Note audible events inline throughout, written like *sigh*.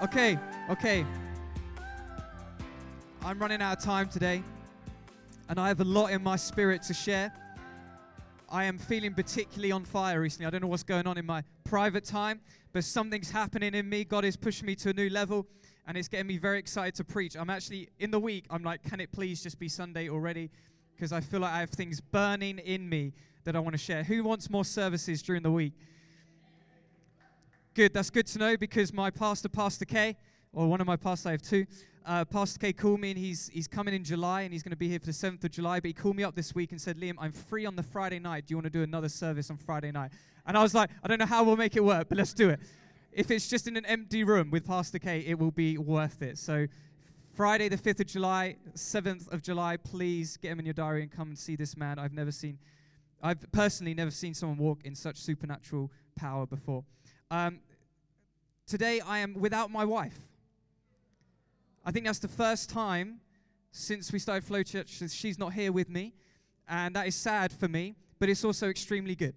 Okay, okay. I'm running out of time today, and I have a lot in my spirit to share. I am feeling particularly on fire recently. I don't know what's going on in my private time, but something's happening in me. God is pushing me to a new level, and it's getting me very excited to preach. I'm actually in the week, I'm like, can it please just be Sunday already? Because I feel like I have things burning in me that I want to share. Who wants more services during the week? Good, that's good to know because my pastor, Pastor K, or one of my pastors, I have two, uh, Pastor K called me and he's, he's coming in July and he's going to be here for the 7th of July. But he called me up this week and said, Liam, I'm free on the Friday night. Do you want to do another service on Friday night? And I was like, I don't know how we'll make it work, but let's do it. If it's just in an empty room with Pastor K, it will be worth it. So, Friday, the 5th of July, 7th of July, please get him in your diary and come and see this man. I've never seen, I've personally never seen someone walk in such supernatural power before. Um, today, I am without my wife. I think that's the first time since we started Flow Church that she's not here with me. And that is sad for me, but it's also extremely good.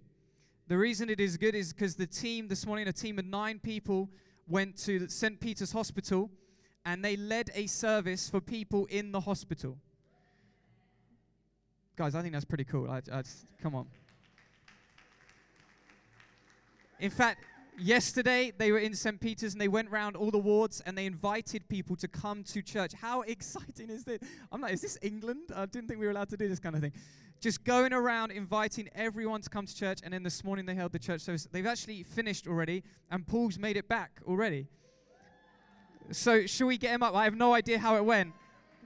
The reason it is good is because the team this morning, a team of nine people, went to St. Peter's Hospital and they led a service for people in the hospital. Guys, I think that's pretty cool. I, I just, come on. In fact, yesterday they were in St. Peter's and they went around all the wards and they invited people to come to church. How *laughs* exciting is this? I'm like, is this England? I didn't think we were allowed to do this kind of thing. Just going around inviting everyone to come to church. And then this morning they held the church service. They've actually finished already and Paul's made it back already. So, should we get him up? I have no idea how it went.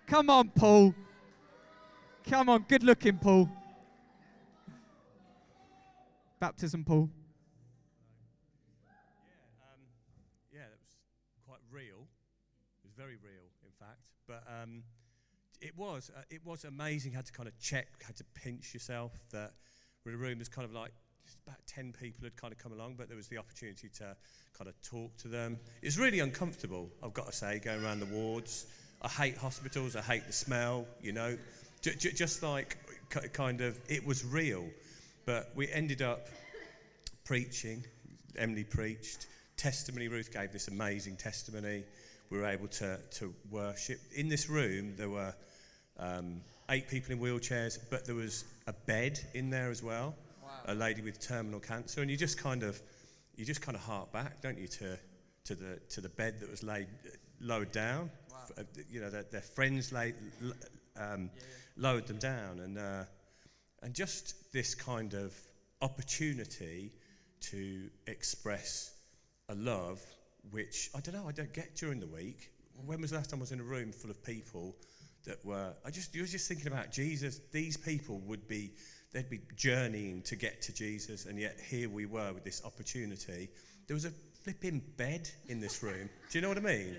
Come on, Paul. Come on, good looking, Paul. Baptism, Paul. Yeah, that was quite real. It was very real, in fact. But um, it was uh, it was amazing. Had to kind of check, had to pinch yourself. That a room. There's kind of like about ten people had kind of come along, but there was the opportunity to kind of talk to them. It was really uncomfortable. I've got to say, going around the wards. I hate hospitals. I hate the smell. You know, j- j- just like kind of it was real. But we ended up preaching. Emily preached. Testimony, Ruth gave this amazing testimony. We were able to, to worship. In this room, there were um, eight people in wheelchairs, but there was a bed in there as well. A lady with terminal cancer, and you just kind of, you just kind of hark back, don't you, to, to the to the bed that was laid lowered down. F- uh, you know, their, their friends laid, um, lowered them down, and uh, and just this kind of opportunity to express a love which I don't know I don't get during the week. When was the last time I was in a room full of people that were I just you was just thinking about Jesus. These people would be they'd be journeying to get to Jesus, and yet here we were with this opportunity. There was a flipping bed in this room. Do you know what I mean?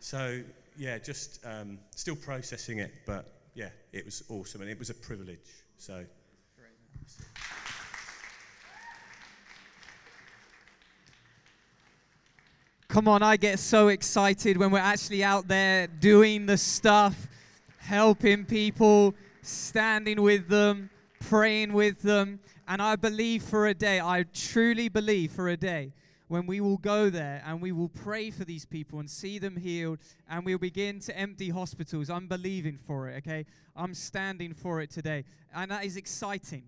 So yeah, just um, still processing it, but yeah, it was awesome, and it was a privilege. So. Come on, I get so excited when we're actually out there doing the stuff, helping people, standing with them, praying with them. And I believe for a day, I truly believe for a day, when we will go there and we will pray for these people and see them healed and we'll begin to empty hospitals. I'm believing for it, okay? I'm standing for it today. And that is exciting.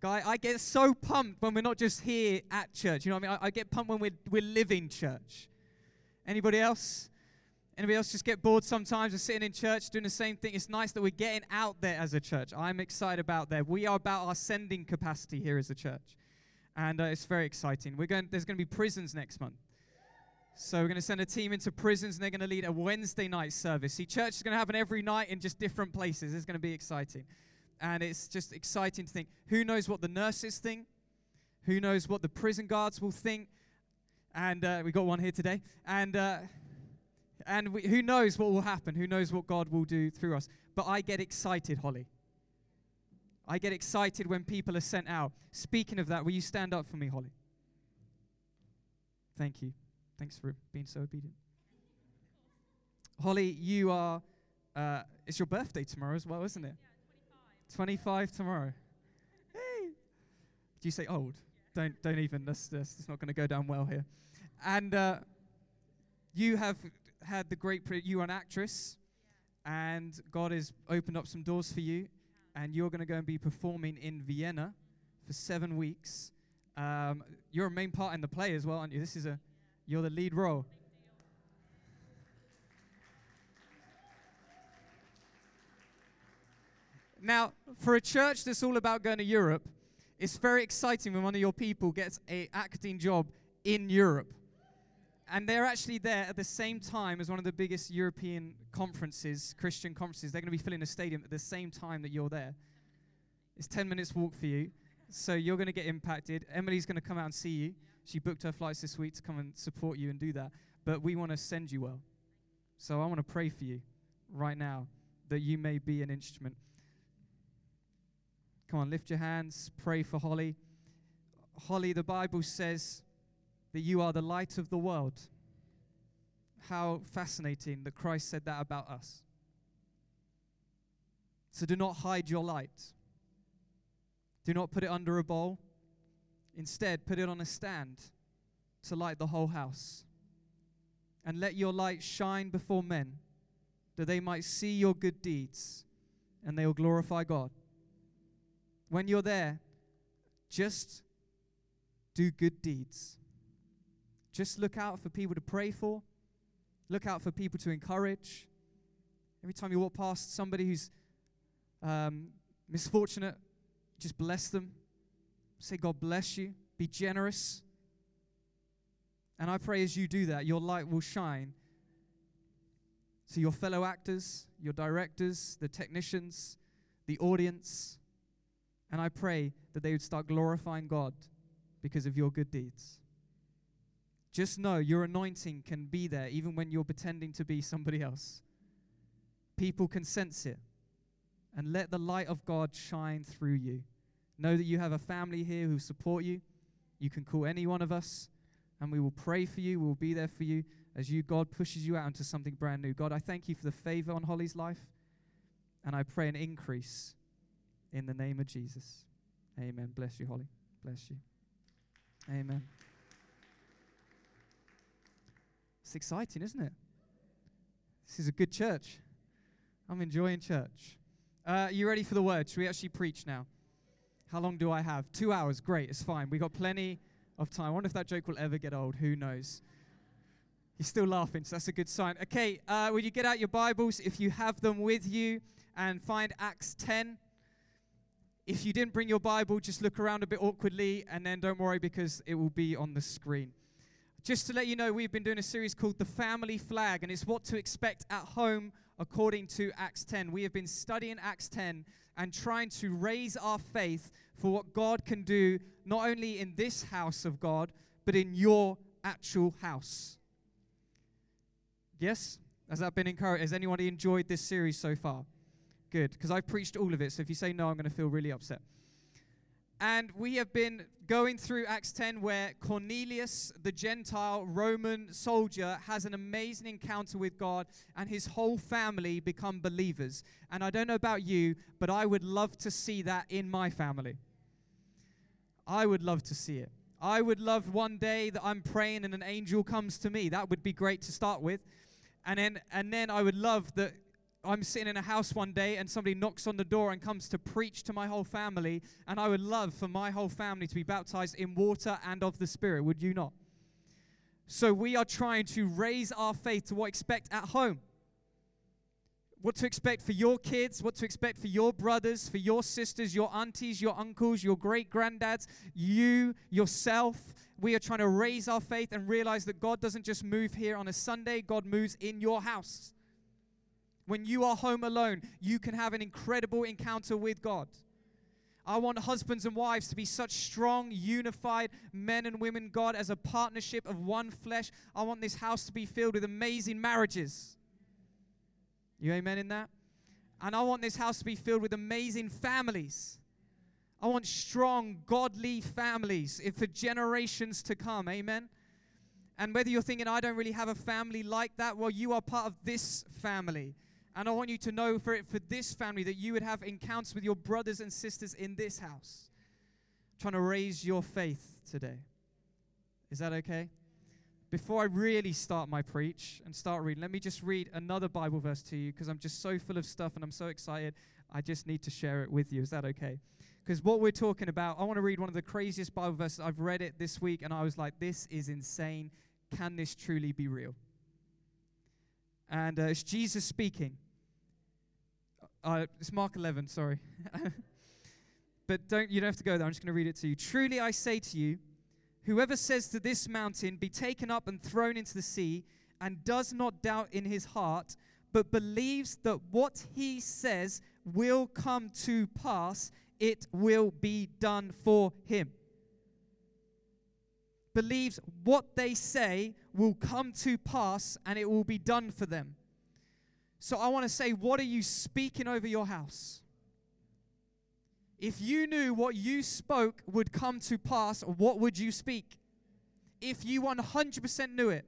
Guy, I get so pumped when we're not just here at church. You know what I mean? I, I get pumped when we're, we're living church. Anybody else? Anybody else just get bored sometimes of sitting in church doing the same thing? It's nice that we're getting out there as a church. I'm excited about that. We are about our sending capacity here as a church. And uh, it's very exciting. We're going, there's going to be prisons next month. So we're going to send a team into prisons and they're going to lead a Wednesday night service. See, church is going to happen every night in just different places. It's going to be exciting. And it's just exciting to think who knows what the nurses think? Who knows what the prison guards will think? And uh, we got one here today. And, uh, and we, who knows what will happen? Who knows what God will do through us? But I get excited, Holly. I get excited when people are sent out. Speaking of that, will you stand up for me, Holly? Thank you. Thanks for being so obedient. Holly, you are, uh, it's your birthday tomorrow as well, isn't it? 25 tomorrow. Hey. Do you say old? Don't don't even. That's that's, that's not going to go down well here. And uh, you have had the great, pri- you are an actress, and God has opened up some doors for you, and you're going to go and be performing in Vienna for seven weeks. Um, you're a main part in the play as well, aren't you? This is a, you're the lead role. Now, for a church that's all about going to Europe, it's very exciting when one of your people gets a acting job in Europe. And they're actually there at the same time as one of the biggest European conferences, Christian conferences. They're going to be filling a stadium at the same time that you're there. It's 10 minutes walk for you. So you're going to get impacted. Emily's going to come out and see you. She booked her flights this week to come and support you and do that. But we want to send you well. So I want to pray for you right now that you may be an instrument. Come on, lift your hands, pray for Holly. Holly, the Bible says that you are the light of the world. How fascinating that Christ said that about us. So do not hide your light. Do not put it under a bowl. Instead, put it on a stand to light the whole house. And let your light shine before men, that they might see your good deeds and they will glorify God. When you're there, just do good deeds. Just look out for people to pray for, look out for people to encourage. Every time you walk past somebody who's um, misfortunate, just bless them. Say, God bless you. Be generous. And I pray as you do that, your light will shine to your fellow actors, your directors, the technicians, the audience. And I pray that they would start glorifying God because of your good deeds. Just know your anointing can be there even when you're pretending to be somebody else. People can sense it. And let the light of God shine through you. Know that you have a family here who support you. You can call any one of us, and we will pray for you. We will be there for you as you, God, pushes you out into something brand new. God, I thank you for the favor on Holly's life, and I pray an increase in the name of Jesus. Amen. Bless you, Holly. Bless you. Amen. It's exciting, isn't it? This is a good church. I'm enjoying church. Uh, you ready for the word? Should we actually preach now? How long do I have? Two hours. Great. It's fine. We got plenty of time. I wonder if that joke will ever get old. Who knows? He's still laughing, so that's a good sign. Okay, uh, will you get out your Bibles if you have them with you and find Acts 10? If you didn't bring your Bible, just look around a bit awkwardly and then don't worry because it will be on the screen. Just to let you know, we've been doing a series called The Family Flag, and it's what to expect at home according to Acts 10. We have been studying Acts 10 and trying to raise our faith for what God can do, not only in this house of God, but in your actual house. Yes? Has that been encouraged? Has anybody enjoyed this series so far? Good, because I've preached all of it. So if you say no, I'm going to feel really upset. And we have been going through Acts 10, where Cornelius, the Gentile Roman soldier, has an amazing encounter with God, and his whole family become believers. And I don't know about you, but I would love to see that in my family. I would love to see it. I would love one day that I'm praying and an angel comes to me. That would be great to start with. And then, and then I would love that I'm sitting in a house one day and somebody knocks on the door and comes to preach to my whole family, and I would love for my whole family to be baptized in water and of the Spirit. Would you not? So we are trying to raise our faith to what expect at home. What to expect for your kids, what to expect for your brothers, for your sisters, your aunties, your uncles, your great granddads, you, yourself. We are trying to raise our faith and realize that God doesn't just move here on a Sunday, God moves in your house. When you are home alone, you can have an incredible encounter with God. I want husbands and wives to be such strong, unified men and women, God, as a partnership of one flesh. I want this house to be filled with amazing marriages. You amen in that? And I want this house to be filled with amazing families. I want strong, godly families for generations to come. Amen. And whether you're thinking, I don't really have a family like that, well, you are part of this family. And I want you to know for it for this family that you would have encounters with your brothers and sisters in this house. trying to raise your faith today. Is that okay? before I really start my preach and start reading, let me just read another Bible verse to you because I'm just so full of stuff and I'm so excited. I just need to share it with you. Is that okay? Because what we're talking about, I want to read one of the craziest Bible verses. I've read it this week and I was like, this is insane. Can this truly be real? And uh, it's Jesus speaking. Uh, it's Mark 11, sorry. *laughs* but don't you don't have to go there. I'm just going to read it to you. Truly I say to you, Whoever says to this mountain, Be taken up and thrown into the sea, and does not doubt in his heart, but believes that what he says will come to pass, it will be done for him. Believes what they say will come to pass and it will be done for them. So I want to say, what are you speaking over your house? If you knew what you spoke would come to pass, what would you speak? If you 100% knew it,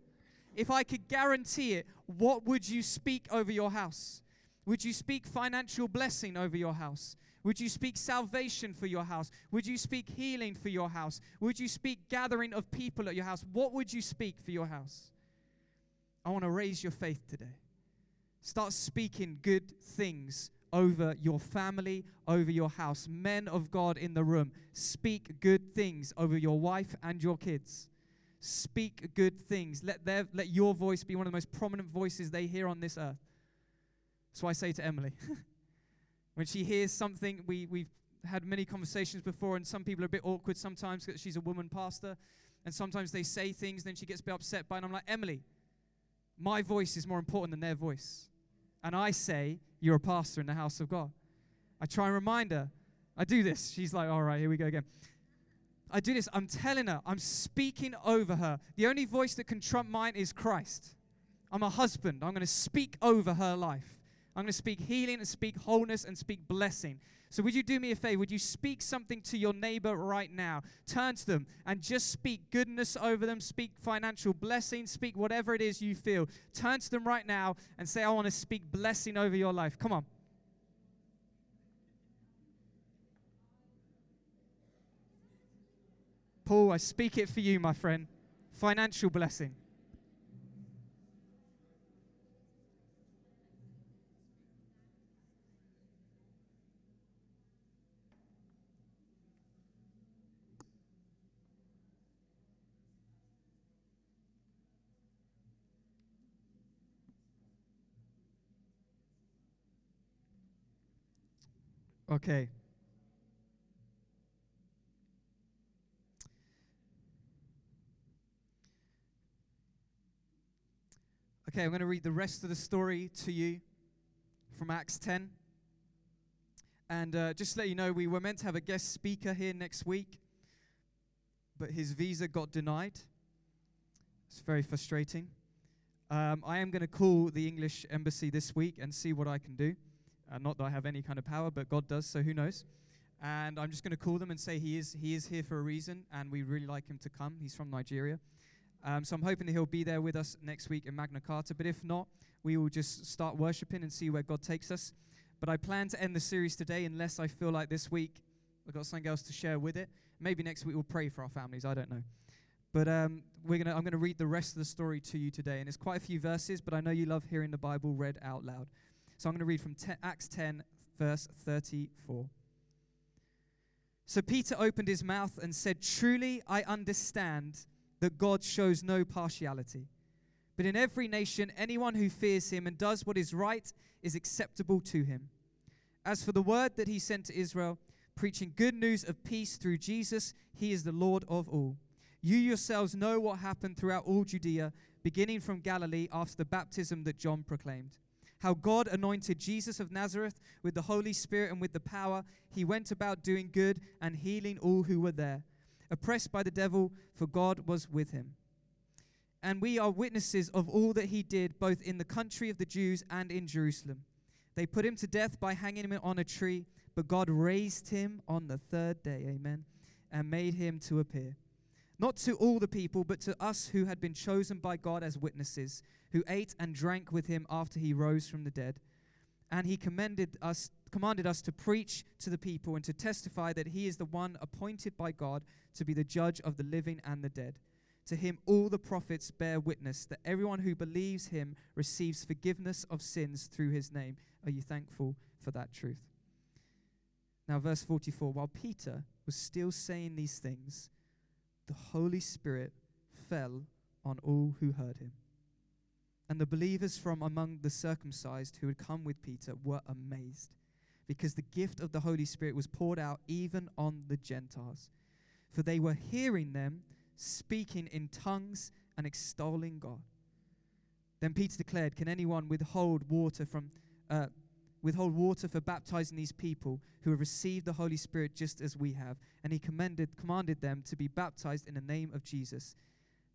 if I could guarantee it, what would you speak over your house? Would you speak financial blessing over your house? Would you speak salvation for your house? Would you speak healing for your house? Would you speak gathering of people at your house? What would you speak for your house? I want to raise your faith today. Start speaking good things over your family, over your house. Men of God in the room, speak good things over your wife and your kids. Speak good things. Let, their, let your voice be one of the most prominent voices they hear on this earth. So I say to Emily, *laughs* when she hears something, we, we've had many conversations before, and some people are a bit awkward sometimes because she's a woman pastor, and sometimes they say things, then she gets a bit upset by it. And I'm like, Emily, my voice is more important than their voice and I say, You're a pastor in the house of God. I try and remind her. I do this. She's like, All right, here we go again. I do this. I'm telling her, I'm speaking over her. The only voice that can trump mine is Christ. I'm a husband. I'm going to speak over her life. I'm going to speak healing and speak wholeness and speak blessing. So, would you do me a favor? Would you speak something to your neighbor right now? Turn to them and just speak goodness over them, speak financial blessing, speak whatever it is you feel. Turn to them right now and say, I want to speak blessing over your life. Come on. Paul, I speak it for you, my friend. Financial blessing. Okay. Okay, I'm going to read the rest of the story to you from Acts 10. And uh, just to let you know, we were meant to have a guest speaker here next week, but his visa got denied. It's very frustrating. Um, I am going to call the English embassy this week and see what I can do. Uh, not that I have any kind of power, but God does, so who knows? And I'm just going to call them and say he is, he is here for a reason, and we really like him to come. He's from Nigeria. Um, so I'm hoping that he'll be there with us next week in Magna Carta. But if not, we will just start worshiping and see where God takes us. But I plan to end the series today unless I feel like this week I've got something else to share with it. Maybe next week we'll pray for our families. I don't know. But um, we're gonna, I'm going to read the rest of the story to you today. And it's quite a few verses, but I know you love hearing the Bible read out loud. So I'm going to read from te- Acts 10, verse 34. So Peter opened his mouth and said, Truly I understand that God shows no partiality. But in every nation, anyone who fears him and does what is right is acceptable to him. As for the word that he sent to Israel, preaching good news of peace through Jesus, he is the Lord of all. You yourselves know what happened throughout all Judea, beginning from Galilee after the baptism that John proclaimed how God anointed Jesus of Nazareth with the Holy Spirit and with the power. He went about doing good and healing all who were there, oppressed by the devil, for God was with him. And we are witnesses of all that he did, both in the country of the Jews and in Jerusalem. They put him to death by hanging him on a tree, but God raised him on the third day, amen, and made him to appear not to all the people, but to us who had been chosen by God as witnesses, who ate and drank with him after he rose from the dead. And he commended us, commanded us to preach to the people and to testify that he is the one appointed by God to be the judge of the living and the dead. To him, all the prophets bear witness that everyone who believes him receives forgiveness of sins through his name. Are you thankful for that truth? Now, verse 44 While Peter was still saying these things, the Holy Spirit fell on all who heard him. And the believers from among the circumcised who had come with Peter were amazed, because the gift of the Holy Spirit was poured out even on the Gentiles. For they were hearing them speaking in tongues and extolling God. Then Peter declared, Can anyone withhold water from uh, withhold water for baptizing these people who have received the Holy Spirit just as we have? And he commended, commanded them to be baptized in the name of Jesus.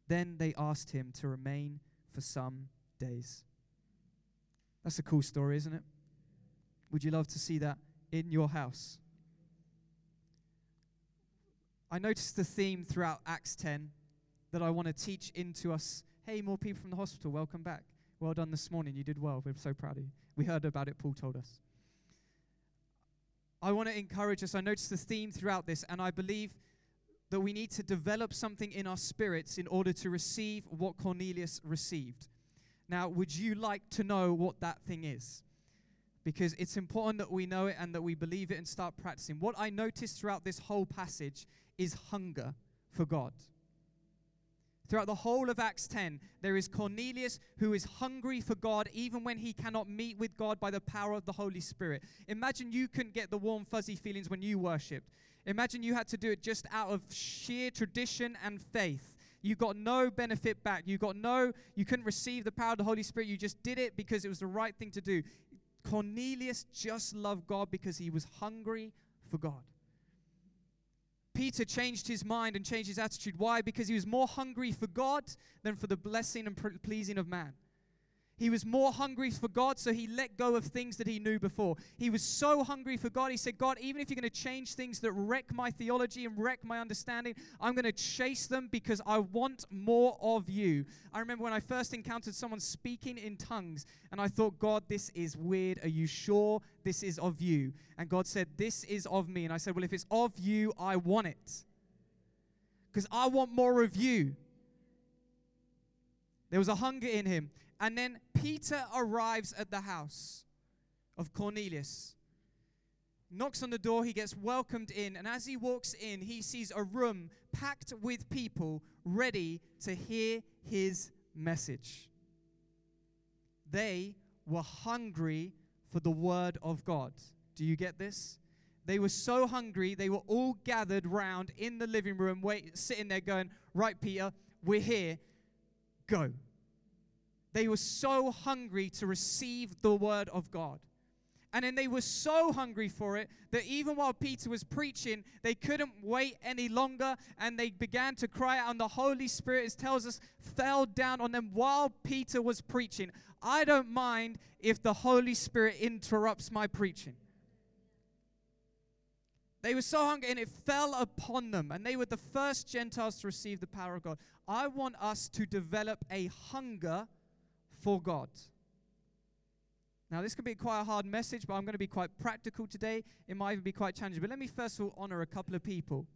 Then they asked him to remain for some days. That's a cool story, isn't it? Would you love to see that in your house? I noticed the theme throughout Acts 10 that I want to teach into us. Hey, more people from the hospital, welcome back. Well done this morning. You did well. We're so proud of you. We heard about it, Paul told us. I want to encourage us. I noticed the theme throughout this, and I believe that we need to develop something in our spirits in order to receive what Cornelius received. Now, would you like to know what that thing is? Because it's important that we know it and that we believe it and start practicing. What I noticed throughout this whole passage is hunger for God. Throughout the whole of Acts 10, there is Cornelius who is hungry for God even when he cannot meet with God by the power of the Holy Spirit. Imagine you couldn't get the warm, fuzzy feelings when you worshiped. Imagine you had to do it just out of sheer tradition and faith. You got no benefit back. You got no, you couldn't receive the power of the Holy Spirit. You just did it because it was the right thing to do. Cornelius just loved God because he was hungry for God. Peter changed his mind and changed his attitude. Why? Because he was more hungry for God than for the blessing and pleasing of man. He was more hungry for God, so he let go of things that he knew before. He was so hungry for God, he said, God, even if you're going to change things that wreck my theology and wreck my understanding, I'm going to chase them because I want more of you. I remember when I first encountered someone speaking in tongues, and I thought, God, this is weird. Are you sure this is of you? And God said, This is of me. And I said, Well, if it's of you, I want it. Because I want more of you. There was a hunger in him. And then Peter arrives at the house of Cornelius. Knocks on the door, he gets welcomed in, and as he walks in, he sees a room packed with people ready to hear his message. They were hungry for the word of God. Do you get this? They were so hungry, they were all gathered round in the living room, wait, sitting there going, Right, Peter, we're here. Go. They were so hungry to receive the word of God. And then they were so hungry for it that even while Peter was preaching, they couldn't wait any longer and they began to cry out. And the Holy Spirit, it tells us, fell down on them while Peter was preaching. I don't mind if the Holy Spirit interrupts my preaching. They were so hungry and it fell upon them, and they were the first Gentiles to receive the power of God. I want us to develop a hunger for God. Now, this could be quite a hard message, but I'm going to be quite practical today. It might even be quite challenging. But let me first of all honor a couple of people.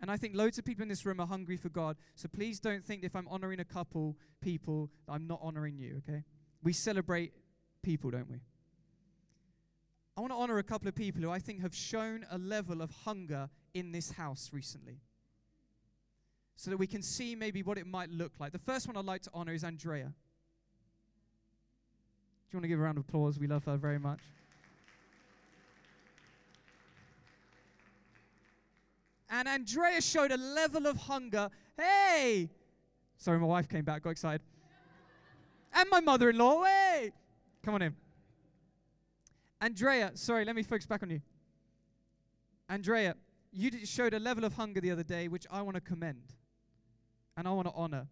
And I think loads of people in this room are hungry for God. So please don't think if I'm honoring a couple people, I'm not honoring you, okay? We celebrate people, don't we? I want to honor a couple of people who I think have shown a level of hunger in this house recently. So that we can see maybe what it might look like. The first one I'd like to honor is Andrea you want to give a round of applause? We love her very much. And Andrea showed a level of hunger. Hey! Sorry, my wife came back, got excited. and my mother in law, hey! Come on in. Andrea, sorry, let me focus back on you. Andrea, you showed a level of hunger the other day which I want to commend and I want to honor.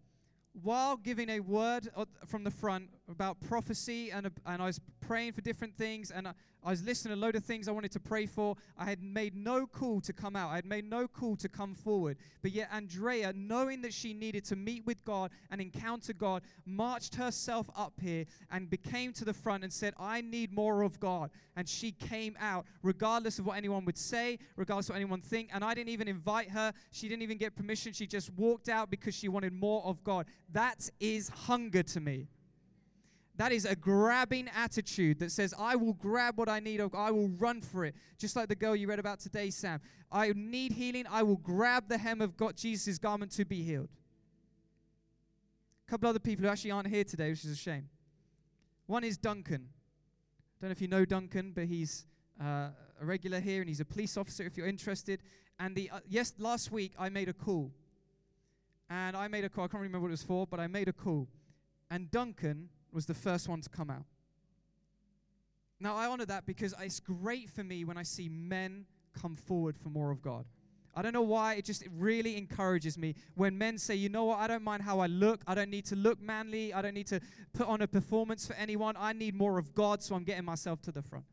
While giving a word from the front about prophecy, and, and I was praying for different things, and I, I was listening to a load of things I wanted to pray for. I had made no call to come out. I had made no call to come forward. But yet, Andrea, knowing that she needed to meet with God and encounter God, marched herself up here and became to the front and said, I need more of God. And she came out, regardless of what anyone would say, regardless of what anyone think. And I didn't even invite her. She didn't even get permission. She just walked out because she wanted more of God. That is hunger to me. That is a grabbing attitude that says, I will grab what I need, I will run for it. Just like the girl you read about today, Sam. I need healing, I will grab the hem of God, Jesus' garment to be healed. A couple other people who actually aren't here today, which is a shame. One is Duncan. Don't know if you know Duncan, but he's uh, a regular here and he's a police officer if you're interested. And the uh, yes, last week I made a call. And I made a call. I can't remember what it was for, but I made a call. And Duncan was the first one to come out. Now, I honor that because it's great for me when I see men come forward for more of God. I don't know why, it just it really encourages me when men say, you know what, I don't mind how I look. I don't need to look manly. I don't need to put on a performance for anyone. I need more of God, so I'm getting myself to the front.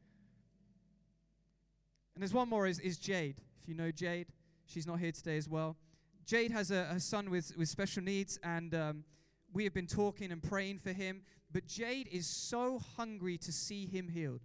And there's one more is, is Jade. If you know Jade, she's not here today as well. Jade has a, a son with, with special needs, and um, we have been talking and praying for him. But Jade is so hungry to see him healed.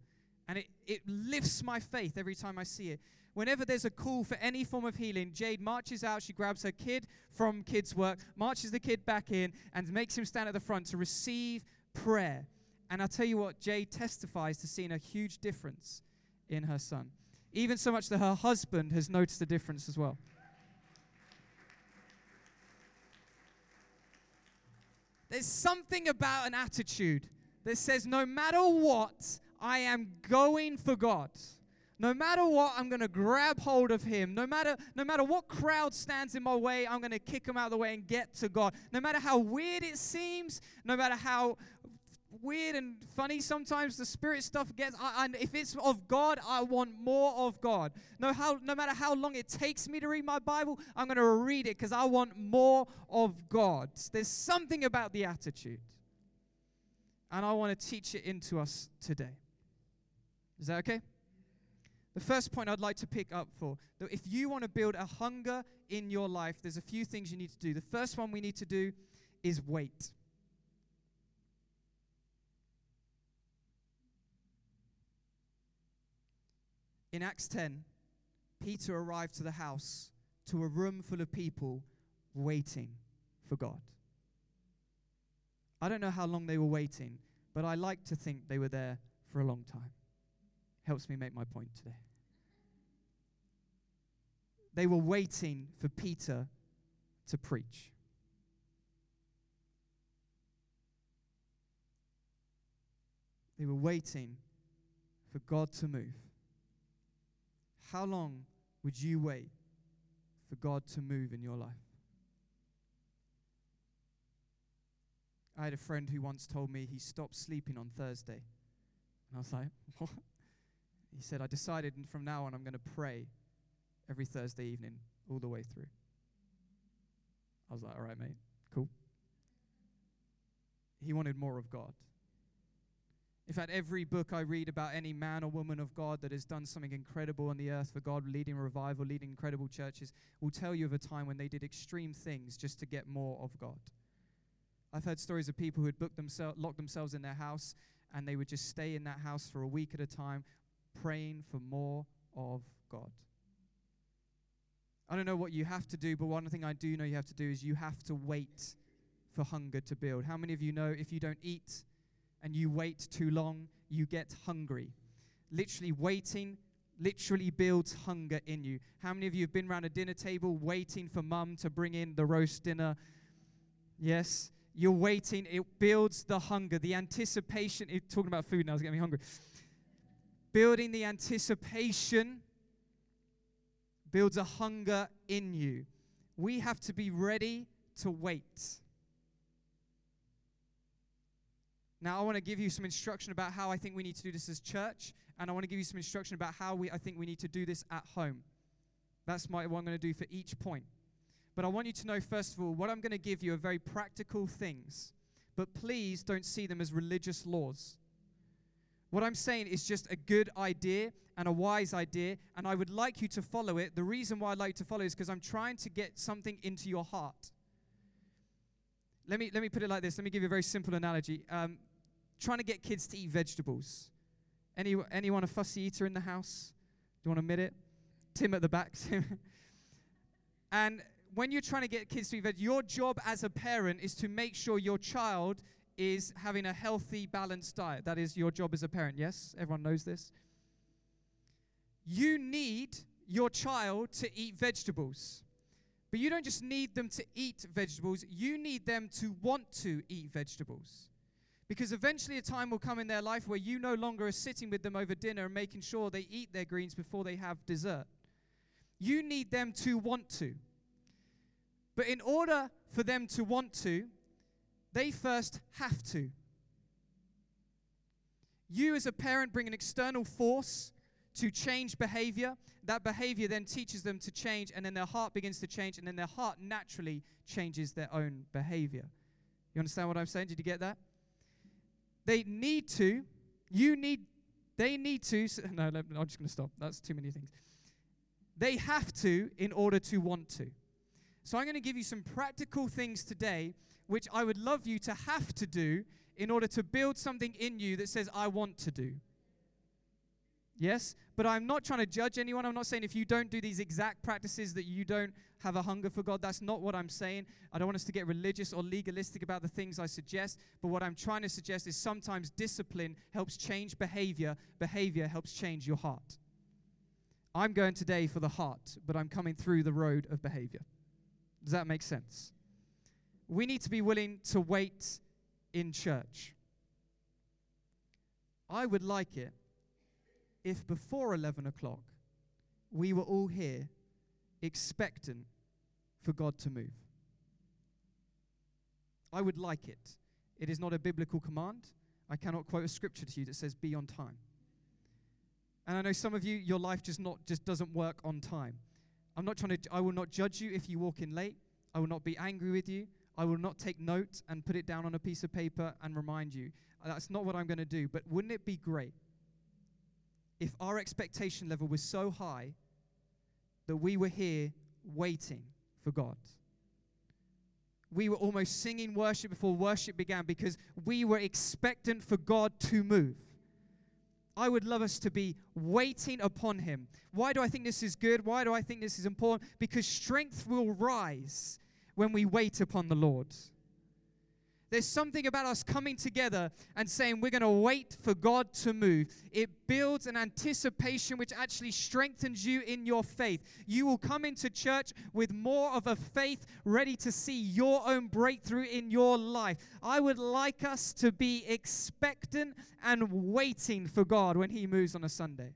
And it, it lifts my faith every time I see it. Whenever there's a call for any form of healing, Jade marches out. She grabs her kid from kids' work, marches the kid back in, and makes him stand at the front to receive prayer. And I tell you what, Jade testifies to seeing a huge difference in her son. Even so much that her husband has noticed a difference as well. There's something about an attitude that says, no matter what, I am going for God. No matter what, I'm going to grab hold of him. No matter, no matter what crowd stands in my way, I'm going to kick him out of the way and get to God. No matter how weird it seems, no matter how weird and funny sometimes the spirit stuff gets I, and if it's of god i want more of god. No how no matter how long it takes me to read my bible i'm going to read it because i want more of god. There's something about the attitude. And i want to teach it into us today. Is that okay? The first point I'd like to pick up for that if you want to build a hunger in your life, there's a few things you need to do. The first one we need to do is wait. In Acts 10, Peter arrived to the house, to a room full of people waiting for God. I don't know how long they were waiting, but I like to think they were there for a long time. Helps me make my point today. They were waiting for Peter to preach. They were waiting for God to move. How long would you wait for God to move in your life? I had a friend who once told me he stopped sleeping on Thursday. And I was like, *laughs* what? He said, I decided from now on I'm going to pray every Thursday evening all the way through. I was like, all right, mate, cool. He wanted more of God. In fact, every book I read about any man or woman of God that has done something incredible on the earth for God, leading revival, leading incredible churches, will tell you of a time when they did extreme things just to get more of God. I've heard stories of people who had booked themselves, locked themselves in their house, and they would just stay in that house for a week at a time, praying for more of God. I don't know what you have to do, but one thing I do know you have to do is you have to wait for hunger to build. How many of you know if you don't eat, and you wait too long, you get hungry. Literally, waiting literally builds hunger in you. How many of you have been around a dinner table waiting for mum to bring in the roast dinner? Yes, you're waiting. It builds the hunger, the anticipation. It, talking about food now is getting me hungry. Building the anticipation builds a hunger in you. We have to be ready to wait. Now, I want to give you some instruction about how I think we need to do this as church, and I want to give you some instruction about how we, I think we need to do this at home. That's my, what I'm going to do for each point. But I want you to know, first of all, what I'm going to give you are very practical things. But please don't see them as religious laws. What I'm saying is just a good idea and a wise idea, and I would like you to follow it. The reason why I'd like to follow is because I'm trying to get something into your heart. Let me, let me put it like this. Let me give you a very simple analogy. Um, trying to get kids to eat vegetables. Any, anyone a fussy eater in the house? Do you want to admit it? Tim at the back. *laughs* and when you're trying to get kids to eat veg, your job as a parent is to make sure your child is having a healthy, balanced diet. That is your job as a parent, yes? Everyone knows this. You need your child to eat vegetables. But you don't just need them to eat vegetables, you need them to want to eat vegetables. Because eventually a time will come in their life where you no longer are sitting with them over dinner and making sure they eat their greens before they have dessert. You need them to want to. But in order for them to want to, they first have to. You, as a parent, bring an external force to change behavior. That behavior then teaches them to change, and then their heart begins to change, and then their heart naturally changes their own behavior. You understand what I'm saying? Did you get that? They need to, you need, they need to, *laughs* no, I'm just going to stop. That's too many things. They have to in order to want to. So I'm going to give you some practical things today, which I would love you to have to do in order to build something in you that says, I want to do. Yes? But I'm not trying to judge anyone. I'm not saying if you don't do these exact practices that you don't have a hunger for God. That's not what I'm saying. I don't want us to get religious or legalistic about the things I suggest. But what I'm trying to suggest is sometimes discipline helps change behavior, behavior helps change your heart. I'm going today for the heart, but I'm coming through the road of behavior. Does that make sense? We need to be willing to wait in church. I would like it if before 11 o'clock we were all here expectant for God to move. I would like it. It is not a biblical command. I cannot quote a scripture to you that says be on time. And I know some of you your life just not just doesn't work on time. I'm not trying to I will not judge you if you walk in late. I will not be angry with you. I will not take note and put it down on a piece of paper and remind you. That's not what I'm going to do. But wouldn't it be great if our expectation level was so high that we were here waiting for God. We were almost singing worship before worship began because we were expectant for God to move. I would love us to be waiting upon Him. Why do I think this is good? Why do I think this is important? Because strength will rise when we wait upon the Lord. There's something about us coming together and saying we're going to wait for God to move. It builds an anticipation which actually strengthens you in your faith. You will come into church with more of a faith ready to see your own breakthrough in your life. I would like us to be expectant and waiting for God when He moves on a Sunday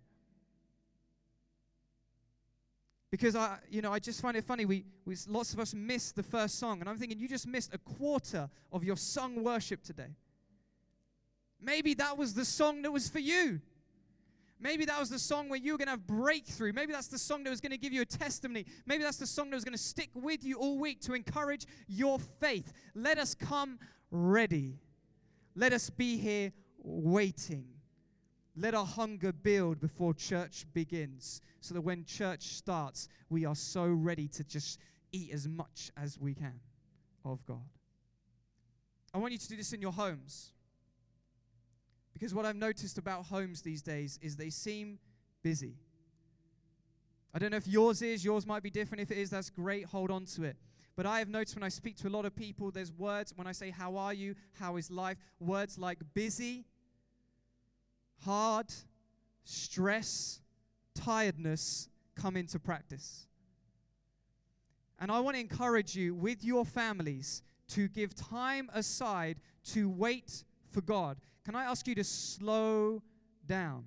because I, you know, I just find it funny. We, we, lots of us missed the first song, and I'm thinking you just missed a quarter of your sung worship today. Maybe that was the song that was for you. Maybe that was the song where you were going to have breakthrough. Maybe that's the song that was going to give you a testimony. Maybe that's the song that was going to stick with you all week to encourage your faith. Let us come ready. Let us be here waiting. Let our hunger build before church begins so that when church starts, we are so ready to just eat as much as we can of God. I want you to do this in your homes. Because what I've noticed about homes these days is they seem busy. I don't know if yours is, yours might be different. If it is, that's great, hold on to it. But I have noticed when I speak to a lot of people, there's words when I say, How are you? How is life? Words like busy, hard, stress, tiredness come into practice. And I want to encourage you with your families to give time aside to wait for God. Can I ask you to slow down?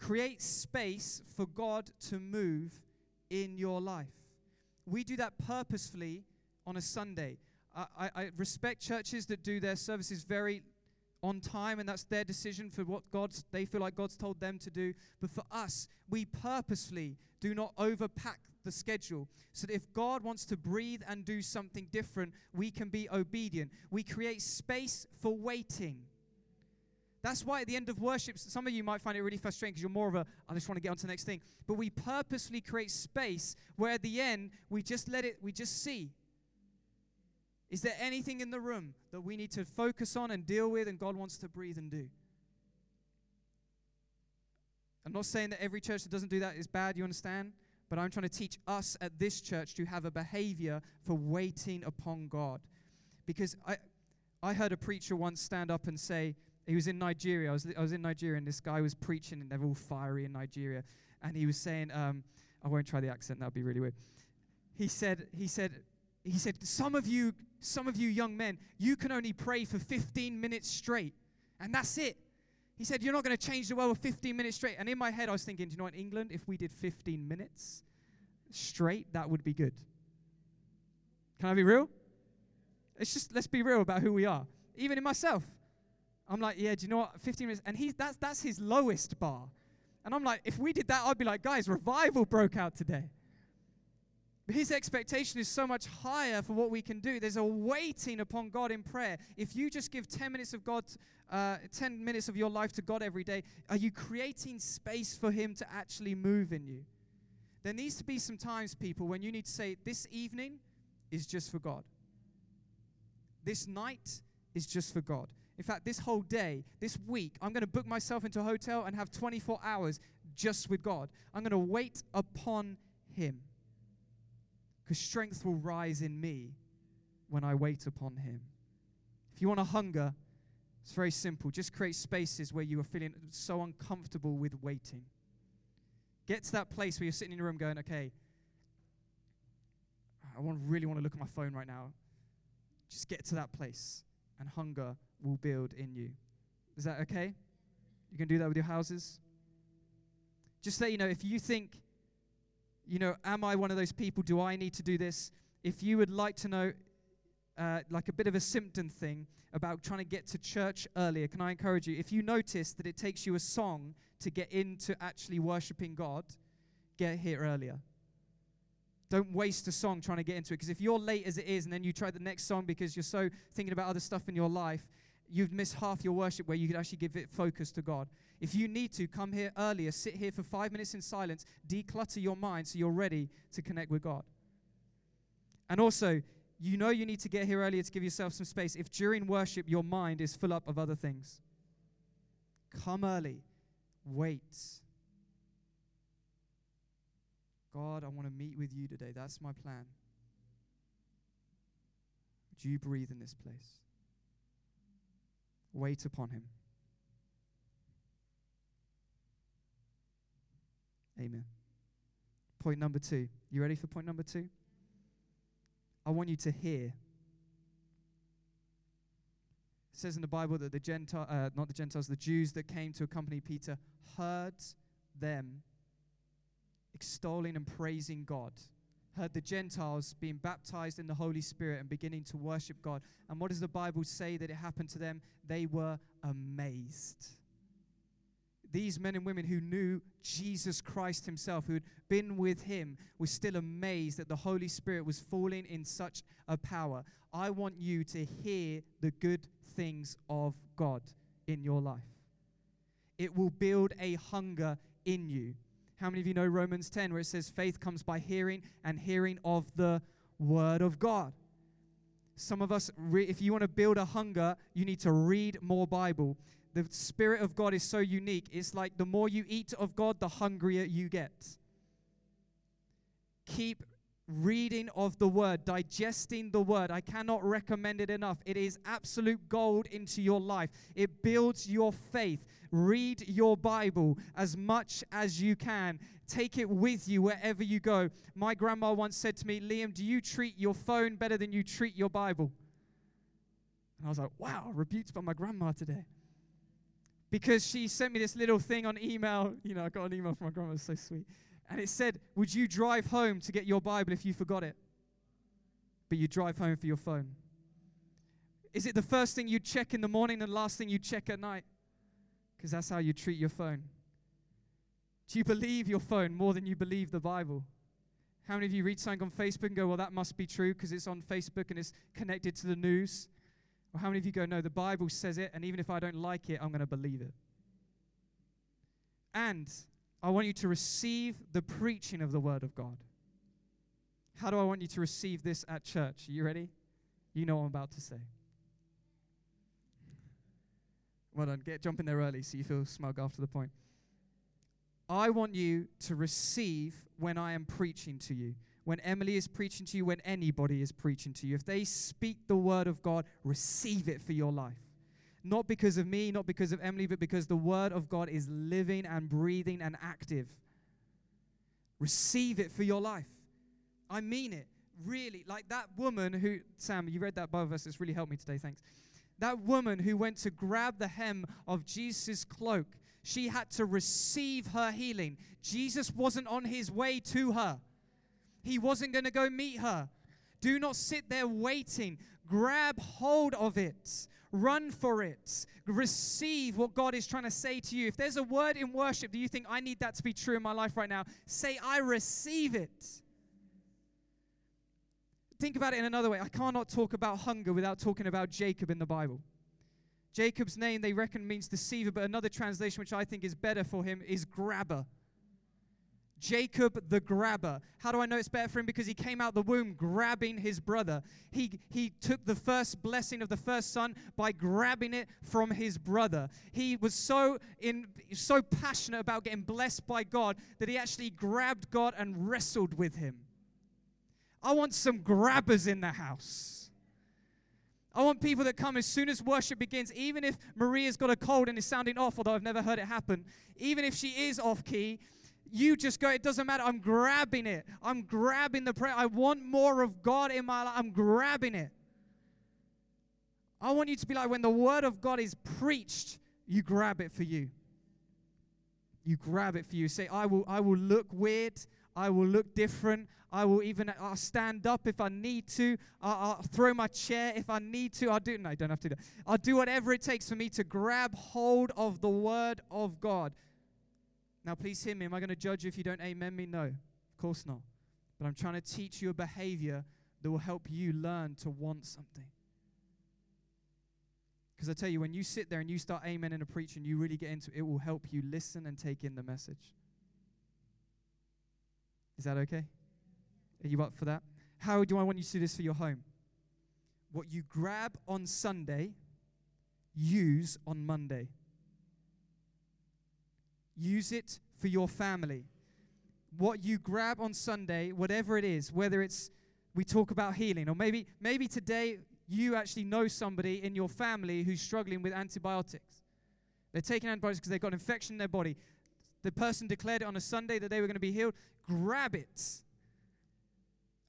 Create space for God to move in your life. We do that purposefully on a Sunday. I, I, respect churches that do their services very on time and that's their decision for what God's they feel like God's told them to do. But for us, we purposefully do not overpack the schedule so that if God wants to breathe and do something different, we can be obedient. We create space for waiting. That's why at the end of worship, some of you might find it really frustrating because you're more of a, I just want to get on to the next thing. But we purposely create space where at the end, we just let it, we just see. Is there anything in the room that we need to focus on and deal with and God wants to breathe and do? I'm not saying that every church that doesn't do that is bad, you understand? But I'm trying to teach us at this church to have a behavior for waiting upon God. Because I, I heard a preacher once stand up and say, he was in Nigeria. I was, I was in Nigeria, and this guy was preaching, and they're all fiery in Nigeria. And he was saying, um, I won't try the accent, that would be really weird. He said, he said, he said, some of you, some of you young men, you can only pray for 15 minutes straight, and that's it. He said, You're not going to change the world with 15 minutes straight. And in my head, I was thinking, Do you know, in England, if we did 15 minutes straight, that would be good. Can I be real? It's just, let's be real about who we are. Even in myself, I'm like, Yeah, do you know what? 15 minutes. And he's, that's, that's his lowest bar. And I'm like, If we did that, I'd be like, Guys, revival broke out today. His expectation is so much higher for what we can do. There's a waiting upon God in prayer. If you just give 10 minutes of God, uh, 10 minutes of your life to God every day, are you creating space for Him to actually move in you? There needs to be some times, people, when you need to say, This evening is just for God. This night is just for God. In fact, this whole day, this week, I'm going to book myself into a hotel and have 24 hours just with God. I'm going to wait upon Him because strength will rise in me when I wait upon Him. If you want to hunger, it's very simple. Just create spaces where you are feeling so uncomfortable with waiting. Get to that place where you're sitting in your room going, okay, I want, really want to look at my phone right now. Just get to that place, and hunger will build in you. Is that okay? You can do that with your houses? Just let you know, if you think you know, am I one of those people? Do I need to do this? If you would like to know, uh, like a bit of a symptom thing about trying to get to church earlier, can I encourage you? If you notice that it takes you a song to get into actually worshiping God, get here earlier. Don't waste a song trying to get into it. Because if you're late as it is, and then you try the next song because you're so thinking about other stuff in your life, you've missed half your worship where you could actually give it focus to God. If you need to, come here earlier, sit here for five minutes in silence, declutter your mind so you're ready to connect with God. And also, you know you need to get here earlier to give yourself some space. If during worship your mind is full up of other things, come early, wait. God, I want to meet with you today. That's my plan. Would you breathe in this place? Wait upon him. Amen. Point number two. You ready for point number two? I want you to hear. It says in the Bible that the Gentile, uh, not the Gentiles, the Jews that came to accompany Peter heard them extolling and praising God. Heard the Gentiles being baptized in the Holy Spirit and beginning to worship God. And what does the Bible say that it happened to them? They were amazed these men and women who knew Jesus Christ himself, who had been with him, were still amazed that the Holy Spirit was falling in such a power. I want you to hear the good things of God in your life. It will build a hunger in you. How many of you know Romans 10, where it says, faith comes by hearing, and hearing of the Word of God? Some of us, re- if you want to build a hunger, you need to read more Bible the Spirit of God is so unique. It's like the more you eat of God, the hungrier you get. Keep reading of the word, digesting the word. I cannot recommend it enough. It is absolute gold into your life, it builds your faith. Read your Bible as much as you can. Take it with you wherever you go. My grandma once said to me, Liam, do you treat your phone better than you treat your Bible? And I was like, wow, rebuked by my grandma today because she sent me this little thing on email. You know, I got an email from my grandma, so sweet. And it said, Would you drive home to get your Bible if you forgot it? But you drive home for your phone. Is it the first thing you check in the morning and the last thing you check at night? Because that's how you treat your phone. Do you believe your phone more than you believe the Bible? How many of you read something on Facebook and go, well, that must be true because it's on Facebook and it's connected to the news? Or how many of you go, no, the Bible says it, and even if I don't like it, I'm going to believe it? And I want you to receive the preaching of the Word of God. How do I want you to receive this at church? Are you ready? You know what I'm about to say. Well done. Get jump in there early so you feel smug after the point. I want you to receive when I am preaching to you. When Emily is preaching to you, when anybody is preaching to you. If they speak the word of God, receive it for your life. Not because of me, not because of Emily, but because the word of God is living and breathing and active. Receive it for your life. I mean it. Really. Like that woman who, Sam, you read that Bible verse. It's really helped me today. Thanks. That woman who went to grab the hem of Jesus' cloak she had to receive her healing. Jesus wasn't on his way to her, he wasn't going to go meet her. Do not sit there waiting. Grab hold of it. Run for it. Receive what God is trying to say to you. If there's a word in worship do you think I need that to be true in my life right now, say, I receive it. Think about it in another way. I cannot talk about hunger without talking about Jacob in the Bible. Jacob's name, they reckon, means deceiver, but another translation, which I think is better for him, is grabber. Jacob the grabber. How do I know it's better for him? Because he came out the womb grabbing his brother. He, he took the first blessing of the first son by grabbing it from his brother. He was so, in, so passionate about getting blessed by God that he actually grabbed God and wrestled with him. I want some grabbers in the house. I want people that come as soon as worship begins, even if Maria's got a cold and is sounding off, although I've never heard it happen, even if she is off key, you just go, it doesn't matter. I'm grabbing it. I'm grabbing the prayer. I want more of God in my life. I'm grabbing it. I want you to be like when the word of God is preached, you grab it for you. You grab it for you. Say, I will, I will look weird. I will look different. I will even I'll stand up if I need to. I'll, I'll, throw my chair if I need to. I'll do no, don't have to do that. I'll do whatever it takes for me to grab hold of the word of God. Now, please hear me. Am I going to judge you if you don't amen me? No, of course not. But I'm trying to teach you a behavior that will help you learn to want something. Because I tell you, when you sit there and you start amen in a preach and you really get into it, it will help you listen and take in the message. Is that okay? Are you up for that? How do I want you to do this for your home? What you grab on Sunday, use on Monday. Use it for your family. What you grab on Sunday, whatever it is, whether it's we talk about healing, or maybe maybe today you actually know somebody in your family who's struggling with antibiotics. They're taking antibiotics because they've got an infection in their body. The person declared it on a Sunday that they were going to be healed. Grab it.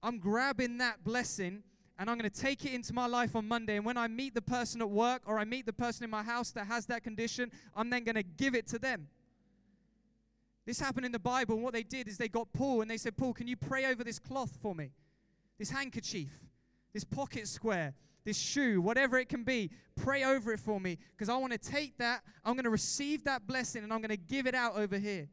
I'm grabbing that blessing and I'm going to take it into my life on Monday. And when I meet the person at work or I meet the person in my house that has that condition, I'm then going to give it to them. This happened in the Bible. And what they did is they got Paul and they said, Paul, can you pray over this cloth for me? This handkerchief, this pocket square, this shoe, whatever it can be. Pray over it for me because I want to take that, I'm going to receive that blessing and I'm going to give it out over here.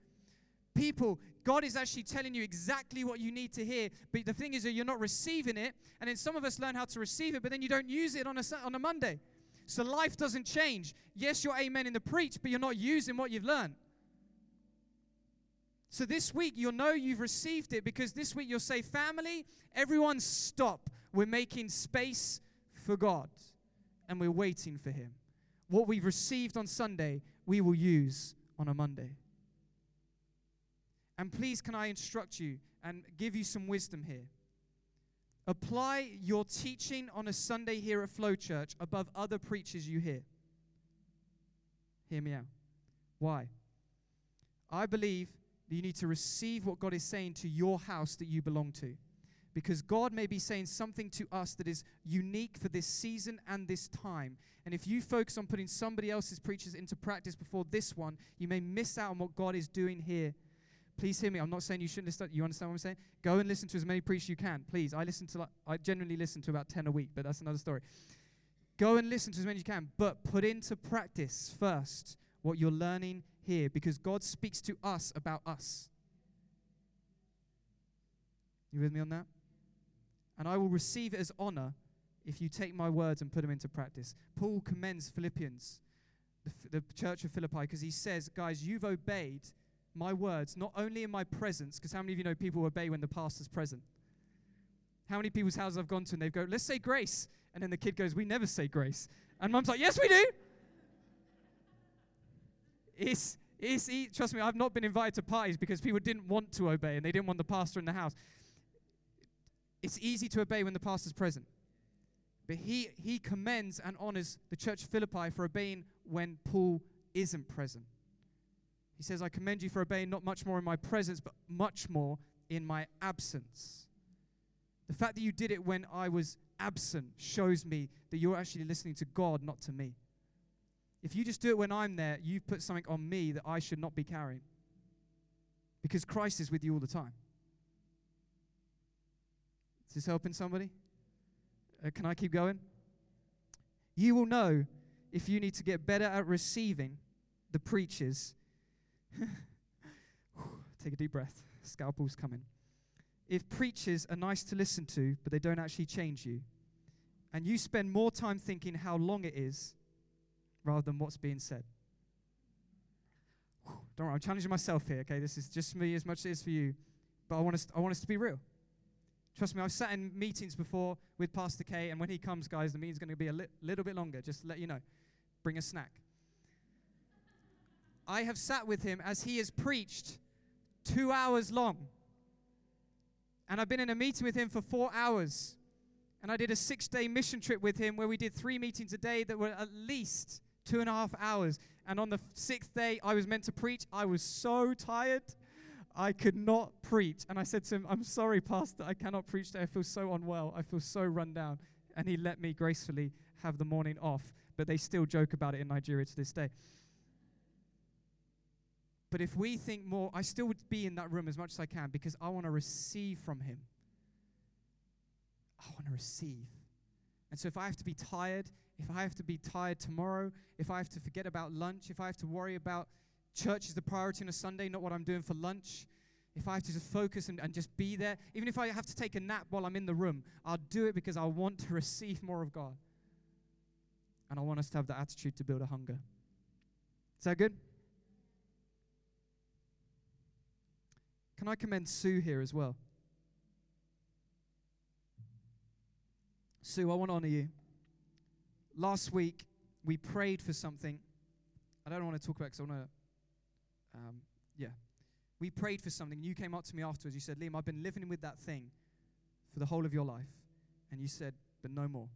People, God is actually telling you exactly what you need to hear. But the thing is that you're not receiving it. And then some of us learn how to receive it, but then you don't use it on a, on a Monday. So life doesn't change. Yes, you're amen in the preach, but you're not using what you've learned. So this week, you'll know you've received it because this week you'll say, Family, everyone stop. We're making space for God and we're waiting for Him. What we've received on Sunday, we will use on a Monday. And please, can I instruct you and give you some wisdom here? Apply your teaching on a Sunday here at Flow Church above other preachers you hear. Hear me out. Why? I believe you need to receive what God is saying to your house that you belong to. Because God may be saying something to us that is unique for this season and this time. And if you focus on putting somebody else's preachers into practice before this one, you may miss out on what God is doing here Please hear me. I'm not saying you shouldn't listen. You understand what I'm saying? Go and listen to as many preachers you can. Please. I listen to, like, I generally listen to about 10 a week, but that's another story. Go and listen to as many as you can, but put into practice first what you're learning here because God speaks to us about us. You with me on that? And I will receive it as honor if you take my words and put them into practice. Paul commends Philippians, the, the church of Philippi, because he says, Guys, you've obeyed my words, not only in my presence, because how many of you know people obey when the pastor's present? How many people's houses I've gone to and they go, let's say grace. And then the kid goes, we never say grace. And mum's like, yes, we do. It's, it's, trust me, I've not been invited to parties because people didn't want to obey and they didn't want the pastor in the house. It's easy to obey when the pastor's present. But he, he commends and honors the church of Philippi for obeying when Paul isn't present. He says, I commend you for obeying not much more in my presence, but much more in my absence. The fact that you did it when I was absent shows me that you're actually listening to God, not to me. If you just do it when I'm there, you've put something on me that I should not be carrying. Because Christ is with you all the time. Is this helping somebody? Uh, can I keep going? You will know if you need to get better at receiving the preachers. *laughs* Take a deep breath. Scalpel's coming if preachers are nice to listen to, but they don't actually change you, and you spend more time thinking how long it is rather than what's being said. Don't worry, I'm challenging myself here, okay? This is just me as much as it is for you, but I want us, I want us to be real. Trust me, I've sat in meetings before with Pastor K, and when he comes, guys, the meeting's going to be a li- little bit longer, just let you know. Bring a snack. I have sat with him as he has preached two hours long and I've been in a meeting with him for four hours. And I did a six day mission trip with him where we did three meetings a day that were at least two and a half hours. And on the sixth day, I was meant to preach. I was so tired. I could not preach. And I said to him, I'm sorry, Pastor, I cannot preach today. I feel so unwell. I feel so run down. And he let me gracefully have the morning off. But they still joke about it in Nigeria to this day. But if we think more, I still would be in that room as much as I can because I want to receive from Him. I want to receive. And so if I have to be tired, if I have to be tired tomorrow, if I have to forget about lunch, if I have to worry about church is the priority on a Sunday, not what I'm doing for lunch, if I have to just focus and, and just be there, even if I have to take a nap while I'm in the room, I'll do it because I want to receive more of God. And I want us to have the attitude to build a hunger. Is that good? Can I commend Sue here as well? Sue, I want to honor you. Last week, we prayed for something. I don't want to talk about because I want to, um, yeah. We prayed for something. You came up to me afterwards. You said, Liam, I've been living with that thing for the whole of your life. And you said, but no more.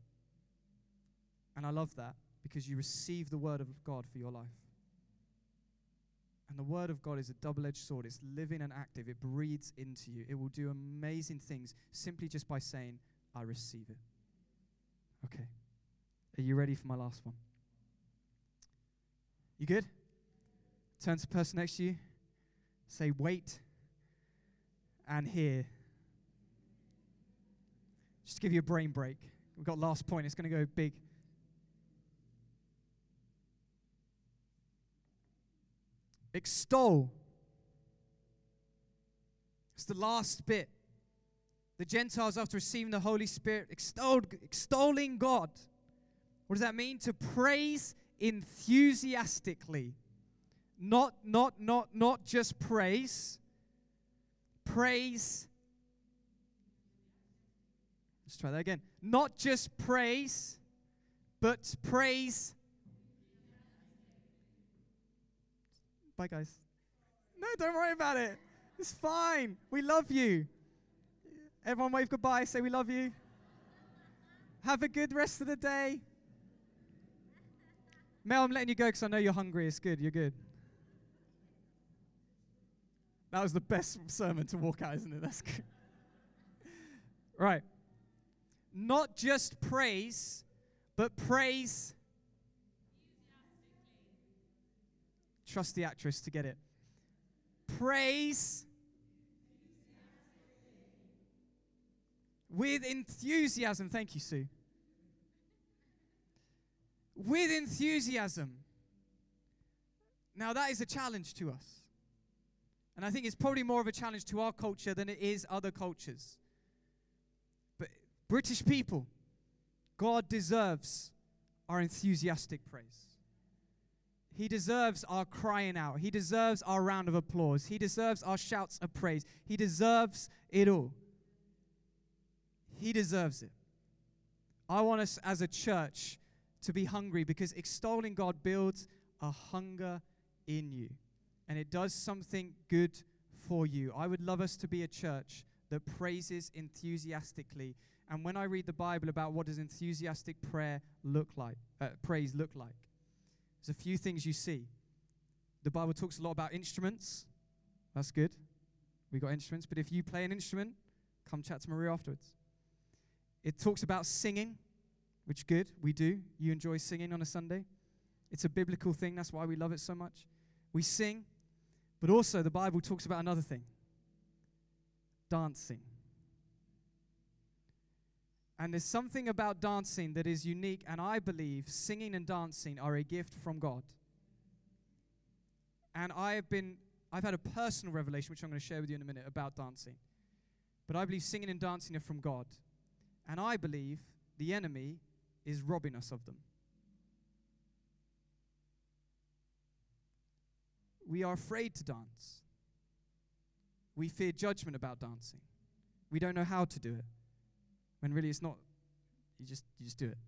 And I love that because you receive the word of God for your life. And the word of God is a double edged sword. It's living and active. It breathes into you. It will do amazing things simply just by saying, I receive it. Okay. Are you ready for my last one? You good? Turn to the person next to you. Say, wait and hear. Just to give you a brain break. We've got last point. It's going to go big. Extol. It's the last bit. The Gentiles, after receiving the Holy Spirit, extolled, extolling God. What does that mean? To praise enthusiastically. Not, not, not, not just praise. Praise. Let's try that again. Not just praise, but praise Bye, guys. No, don't worry about it. It's fine. We love you. Everyone wave goodbye. Say we love you. Have a good rest of the day. Mel, I'm letting you go because I know you're hungry. It's good. You're good. That was the best sermon to walk out, isn't it? That's good. *laughs* right. Not just praise, but praise Trust the actress to get it. Praise with enthusiasm. Thank you, Sue. With enthusiasm. Now, that is a challenge to us. And I think it's probably more of a challenge to our culture than it is other cultures. But British people, God deserves our enthusiastic praise. He deserves our crying out. He deserves our round of applause. He deserves our shouts of praise. He deserves it all. He deserves it. I want us as a church to be hungry because extolling God builds a hunger in you and it does something good for you. I would love us to be a church that praises enthusiastically. And when I read the Bible about what does enthusiastic prayer look like, uh, praise look like, there's a few things you see. The Bible talks a lot about instruments. That's good. We got instruments, but if you play an instrument, come chat to Maria afterwards. It talks about singing, which good, we do. You enjoy singing on a Sunday. It's a biblical thing, that's why we love it so much. We sing, but also the Bible talks about another thing dancing. And there's something about dancing that is unique, and I believe singing and dancing are a gift from God. And I have been, I've had a personal revelation, which I'm going to share with you in a minute, about dancing. But I believe singing and dancing are from God. And I believe the enemy is robbing us of them. We are afraid to dance. We fear judgment about dancing. We don't know how to do it. When really it's not, you just, you just do it.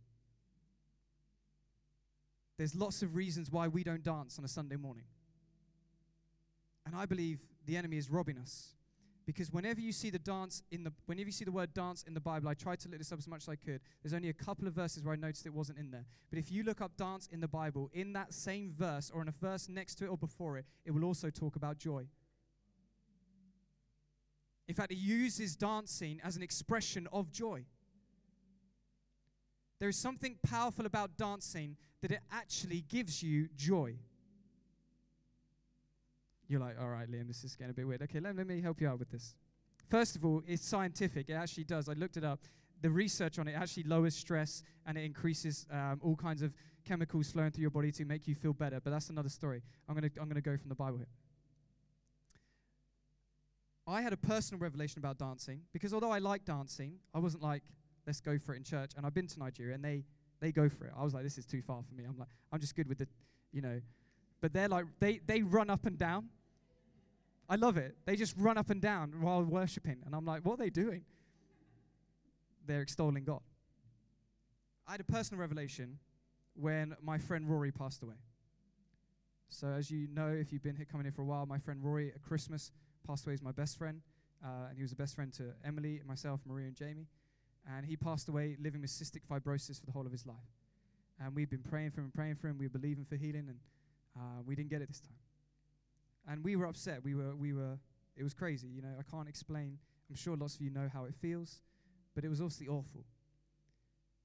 There's lots of reasons why we don't dance on a Sunday morning. And I believe the enemy is robbing us. Because whenever you see the dance in the whenever you see the word dance in the Bible, I tried to look this up as much as I could. There's only a couple of verses where I noticed it wasn't in there. But if you look up dance in the Bible, in that same verse or in a verse next to it or before it, it will also talk about joy. In fact, it uses dancing as an expression of joy. There is something powerful about dancing that it actually gives you joy. You're like, all right, Liam, this is getting a bit weird. Okay, let, let me help you out with this. First of all, it's scientific. It actually does. I looked it up. The research on it actually lowers stress and it increases um, all kinds of chemicals flowing through your body to make you feel better. But that's another story. I'm to I'm to go from the Bible here. I had a personal revelation about dancing because although I like dancing, I wasn't like, let's go for it in church. And I've been to Nigeria and they, they go for it. I was like, this is too far for me. I'm like, I'm just good with the, you know. But they're like, they, they run up and down. I love it. They just run up and down while worshiping. And I'm like, what are they doing? They're extolling God. I had a personal revelation when my friend Rory passed away. So, as you know, if you've been here coming here for a while, my friend Rory at Christmas passed away. He's my best friend, uh, and he was the best friend to Emily, myself, Maria, and Jamie. And he passed away living with cystic fibrosis for the whole of his life. And we've been praying for him and praying for him. We believe him for healing, and uh, we didn't get it this time. And we were upset. We were, we were, it was crazy. You know, I can't explain. I'm sure lots of you know how it feels, but it was obviously awful.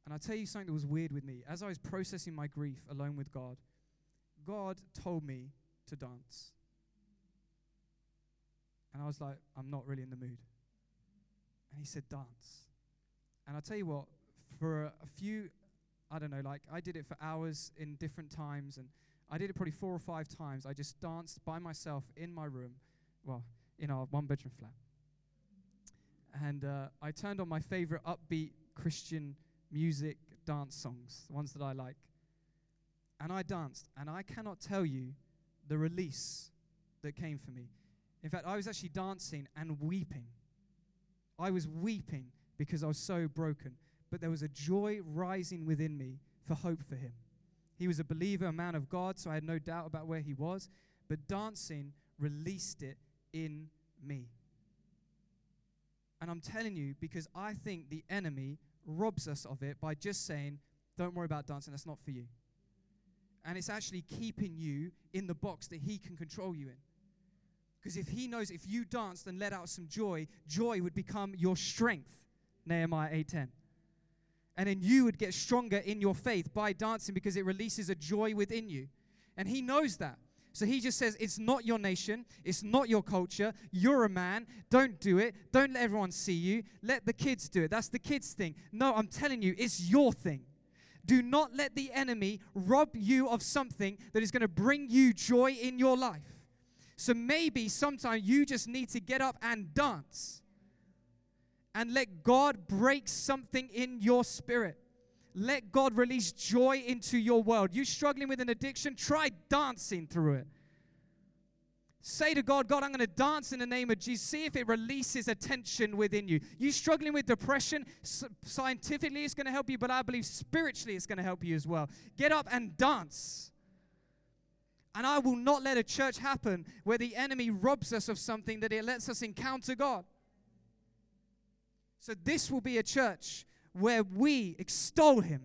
And I'll tell you something that was weird with me. As I was processing my grief alone with God, God told me to dance. And I was like, I'm not really in the mood. And he said, dance. And I'll tell you what, for a few, I don't know, like I did it for hours in different times, and I did it probably four or five times. I just danced by myself in my room, well, in our one bedroom flat. And uh, I turned on my favorite upbeat Christian music dance songs, the ones that I like. And I danced, and I cannot tell you the release that came for me. In fact, I was actually dancing and weeping. I was weeping because I was so broken. But there was a joy rising within me for hope for him. He was a believer, a man of God, so I had no doubt about where he was. But dancing released it in me. And I'm telling you because I think the enemy robs us of it by just saying, don't worry about dancing, that's not for you. And it's actually keeping you in the box that he can control you in. Because if he knows if you danced and let out some joy, joy would become your strength. Nehemiah 8:10. And then you would get stronger in your faith by dancing because it releases a joy within you. And he knows that. So he just says, It's not your nation. It's not your culture. You're a man. Don't do it. Don't let everyone see you. Let the kids do it. That's the kids' thing. No, I'm telling you, it's your thing. Do not let the enemy rob you of something that is going to bring you joy in your life. So maybe sometimes you just need to get up and dance and let God break something in your spirit. Let God release joy into your world. You struggling with an addiction? Try dancing through it. Say to God, God, I'm going to dance in the name of Jesus. See if it releases a tension within you. You struggling with depression? Scientifically, it's going to help you, but I believe spiritually, it's going to help you as well. Get up and dance. And I will not let a church happen where the enemy robs us of something that it lets us encounter God. So, this will be a church where we extol Him,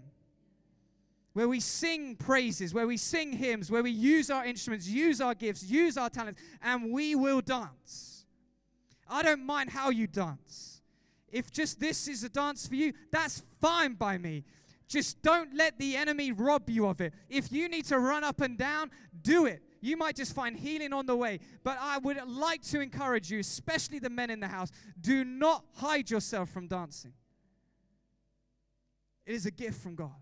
where we sing praises, where we sing hymns, where we use our instruments, use our gifts, use our talents, and we will dance. I don't mind how you dance. If just this is a dance for you, that's fine by me. Just don't let the enemy rob you of it. If you need to run up and down, do it. You might just find healing on the way. But I would like to encourage you, especially the men in the house, do not hide yourself from dancing. It is a gift from God.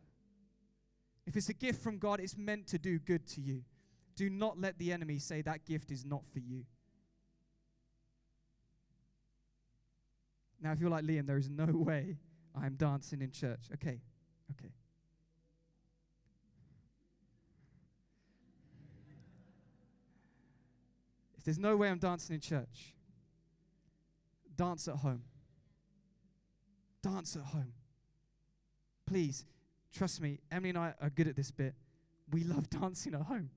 If it's a gift from God, it's meant to do good to you. Do not let the enemy say that gift is not for you. Now, if you're like Liam, there is no *laughs* way I'm dancing in church. Okay, okay. If there's no way I'm dancing in church, dance at home. Dance at home. Please, trust me, Emily and I are good at this bit. We love *laughs* dancing at home.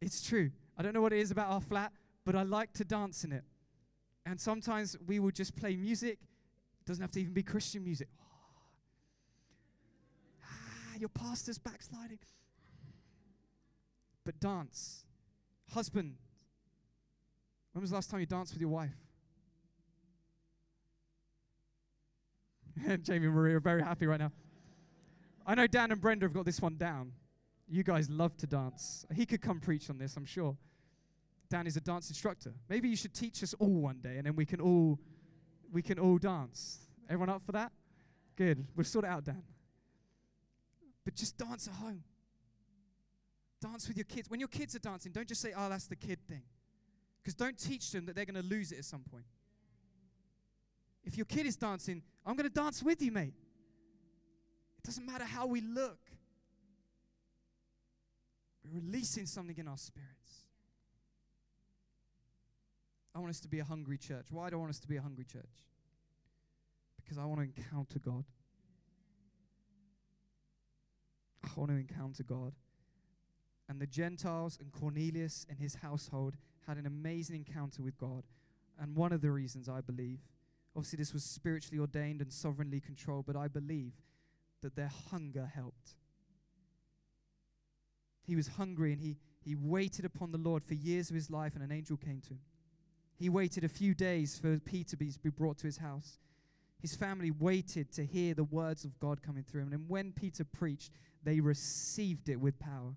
It's true. I don't know what it is about our flat, but I like to dance in it. And sometimes we will just play music. Doesn't have to even be Christian music. *gasps* ah, your pastor's backsliding. But dance. Husband, when was the last time you danced with your wife? *laughs* Jamie and Maria are very happy right now. I know Dan and Brenda have got this one down. You guys love to dance. He could come preach on this, I'm sure. Dan is a dance instructor. Maybe you should teach us all one day and then we can all we can all dance. Everyone up for that? Good. We'll sort it out, Dan. But just dance at home. Dance with your kids. When your kids are dancing, don't just say, oh, that's the kid thing. Because don't teach them that they're going to lose it at some point. If your kid is dancing, I'm going to dance with you, mate. It doesn't matter how we look. We're releasing something in our spirits. I want us to be a hungry church. Why do I want us to be a hungry church? Because I want to encounter God. I want to encounter God. And the Gentiles and Cornelius and his household had an amazing encounter with God. And one of the reasons I believe, obviously, this was spiritually ordained and sovereignly controlled, but I believe that their hunger helped. He was hungry and he, he waited upon the Lord for years of his life, and an angel came to him. He waited a few days for Peter to be brought to his house. His family waited to hear the words of God coming through him. And when Peter preached, they received it with power.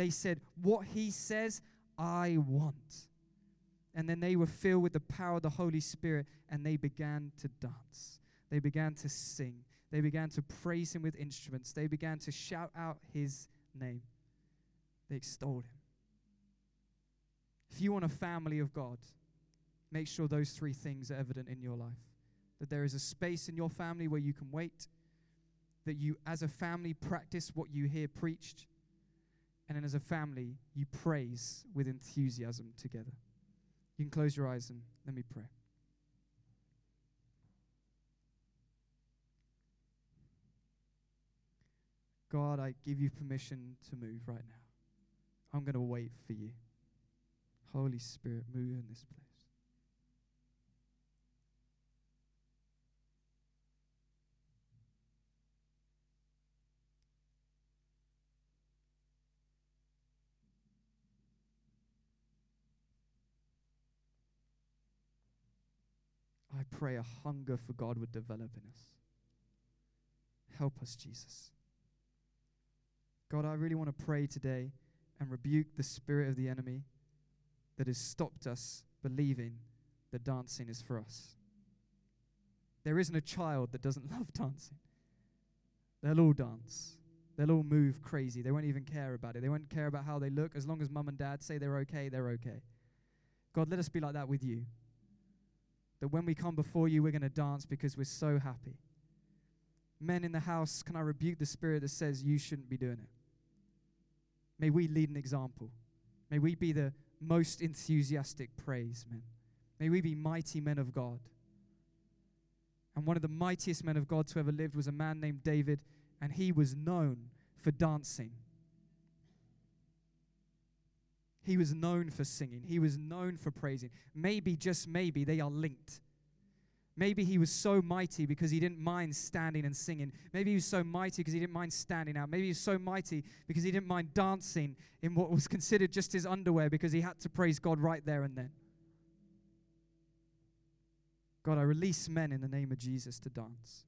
They said, What he says, I want. And then they were filled with the power of the Holy Spirit and they began to dance. They began to sing. They began to praise him with instruments. They began to shout out his name. They extolled him. If you want a family of God, make sure those three things are evident in your life. That there is a space in your family where you can wait, that you, as a family, practice what you hear preached, and then as a family, you praise with enthusiasm together. You can close your eyes and let me pray. God, I give you permission to move right now. I'm going to wait for you. Holy Spirit, move in this place. I pray a hunger for God would develop in us. Help us, Jesus. God, I really want to pray today and rebuke the spirit of the enemy that has stopped us believing that dancing is for us. There isn't a child that doesn't *laughs* love dancing. They'll all dance. They'll all move crazy. They won't even care about it. They won't care about how they look. As long as mum and dad say they're okay, they're okay. God, let us be like that with you. That when we come before you, we're going to dance because we're so happy. Men in the house, can I rebuke the spirit that says you shouldn't be doing it? May we lead an example. May we be the most enthusiastic praise men. May we be mighty men of God. And one of the mightiest men of God to ever lived was a man named David, and he was known for dancing. He was known for singing. He was known for praising. Maybe, just maybe, they are linked. Maybe he was so mighty because he didn't mind standing and singing. Maybe he was so mighty because he didn't mind standing out. Maybe he was so mighty because he didn't mind dancing in what was considered just his underwear because he had to praise God right there and then. God, I release men in the name of Jesus to dance.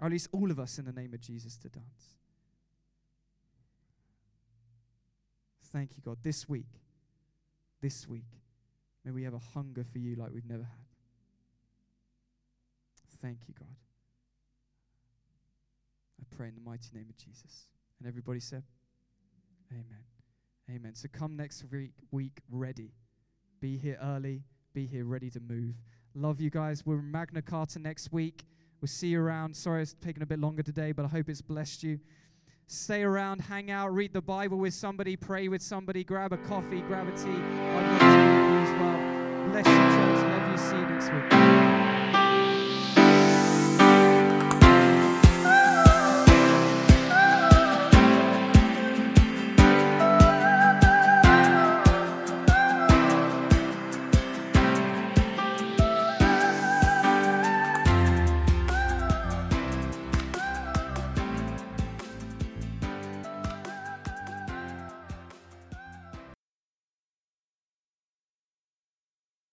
I release all of us in the name of Jesus to dance. Thank you, God. This week, this week, may we have a hunger for you like we've never had. Thank you, God. I pray in the mighty name of Jesus. And everybody said, Amen. Amen. So come next week, week ready. Be here early. Be here ready to move. Love you guys. We're in Magna Carta next week. We'll see you around. Sorry it's taken a bit longer today, but I hope it's blessed you. Stay around, hang out, read the Bible with somebody, pray with somebody, grab a coffee, grab a tea. I'd love to meet you as well. Bless you, church. Love you. See you next week.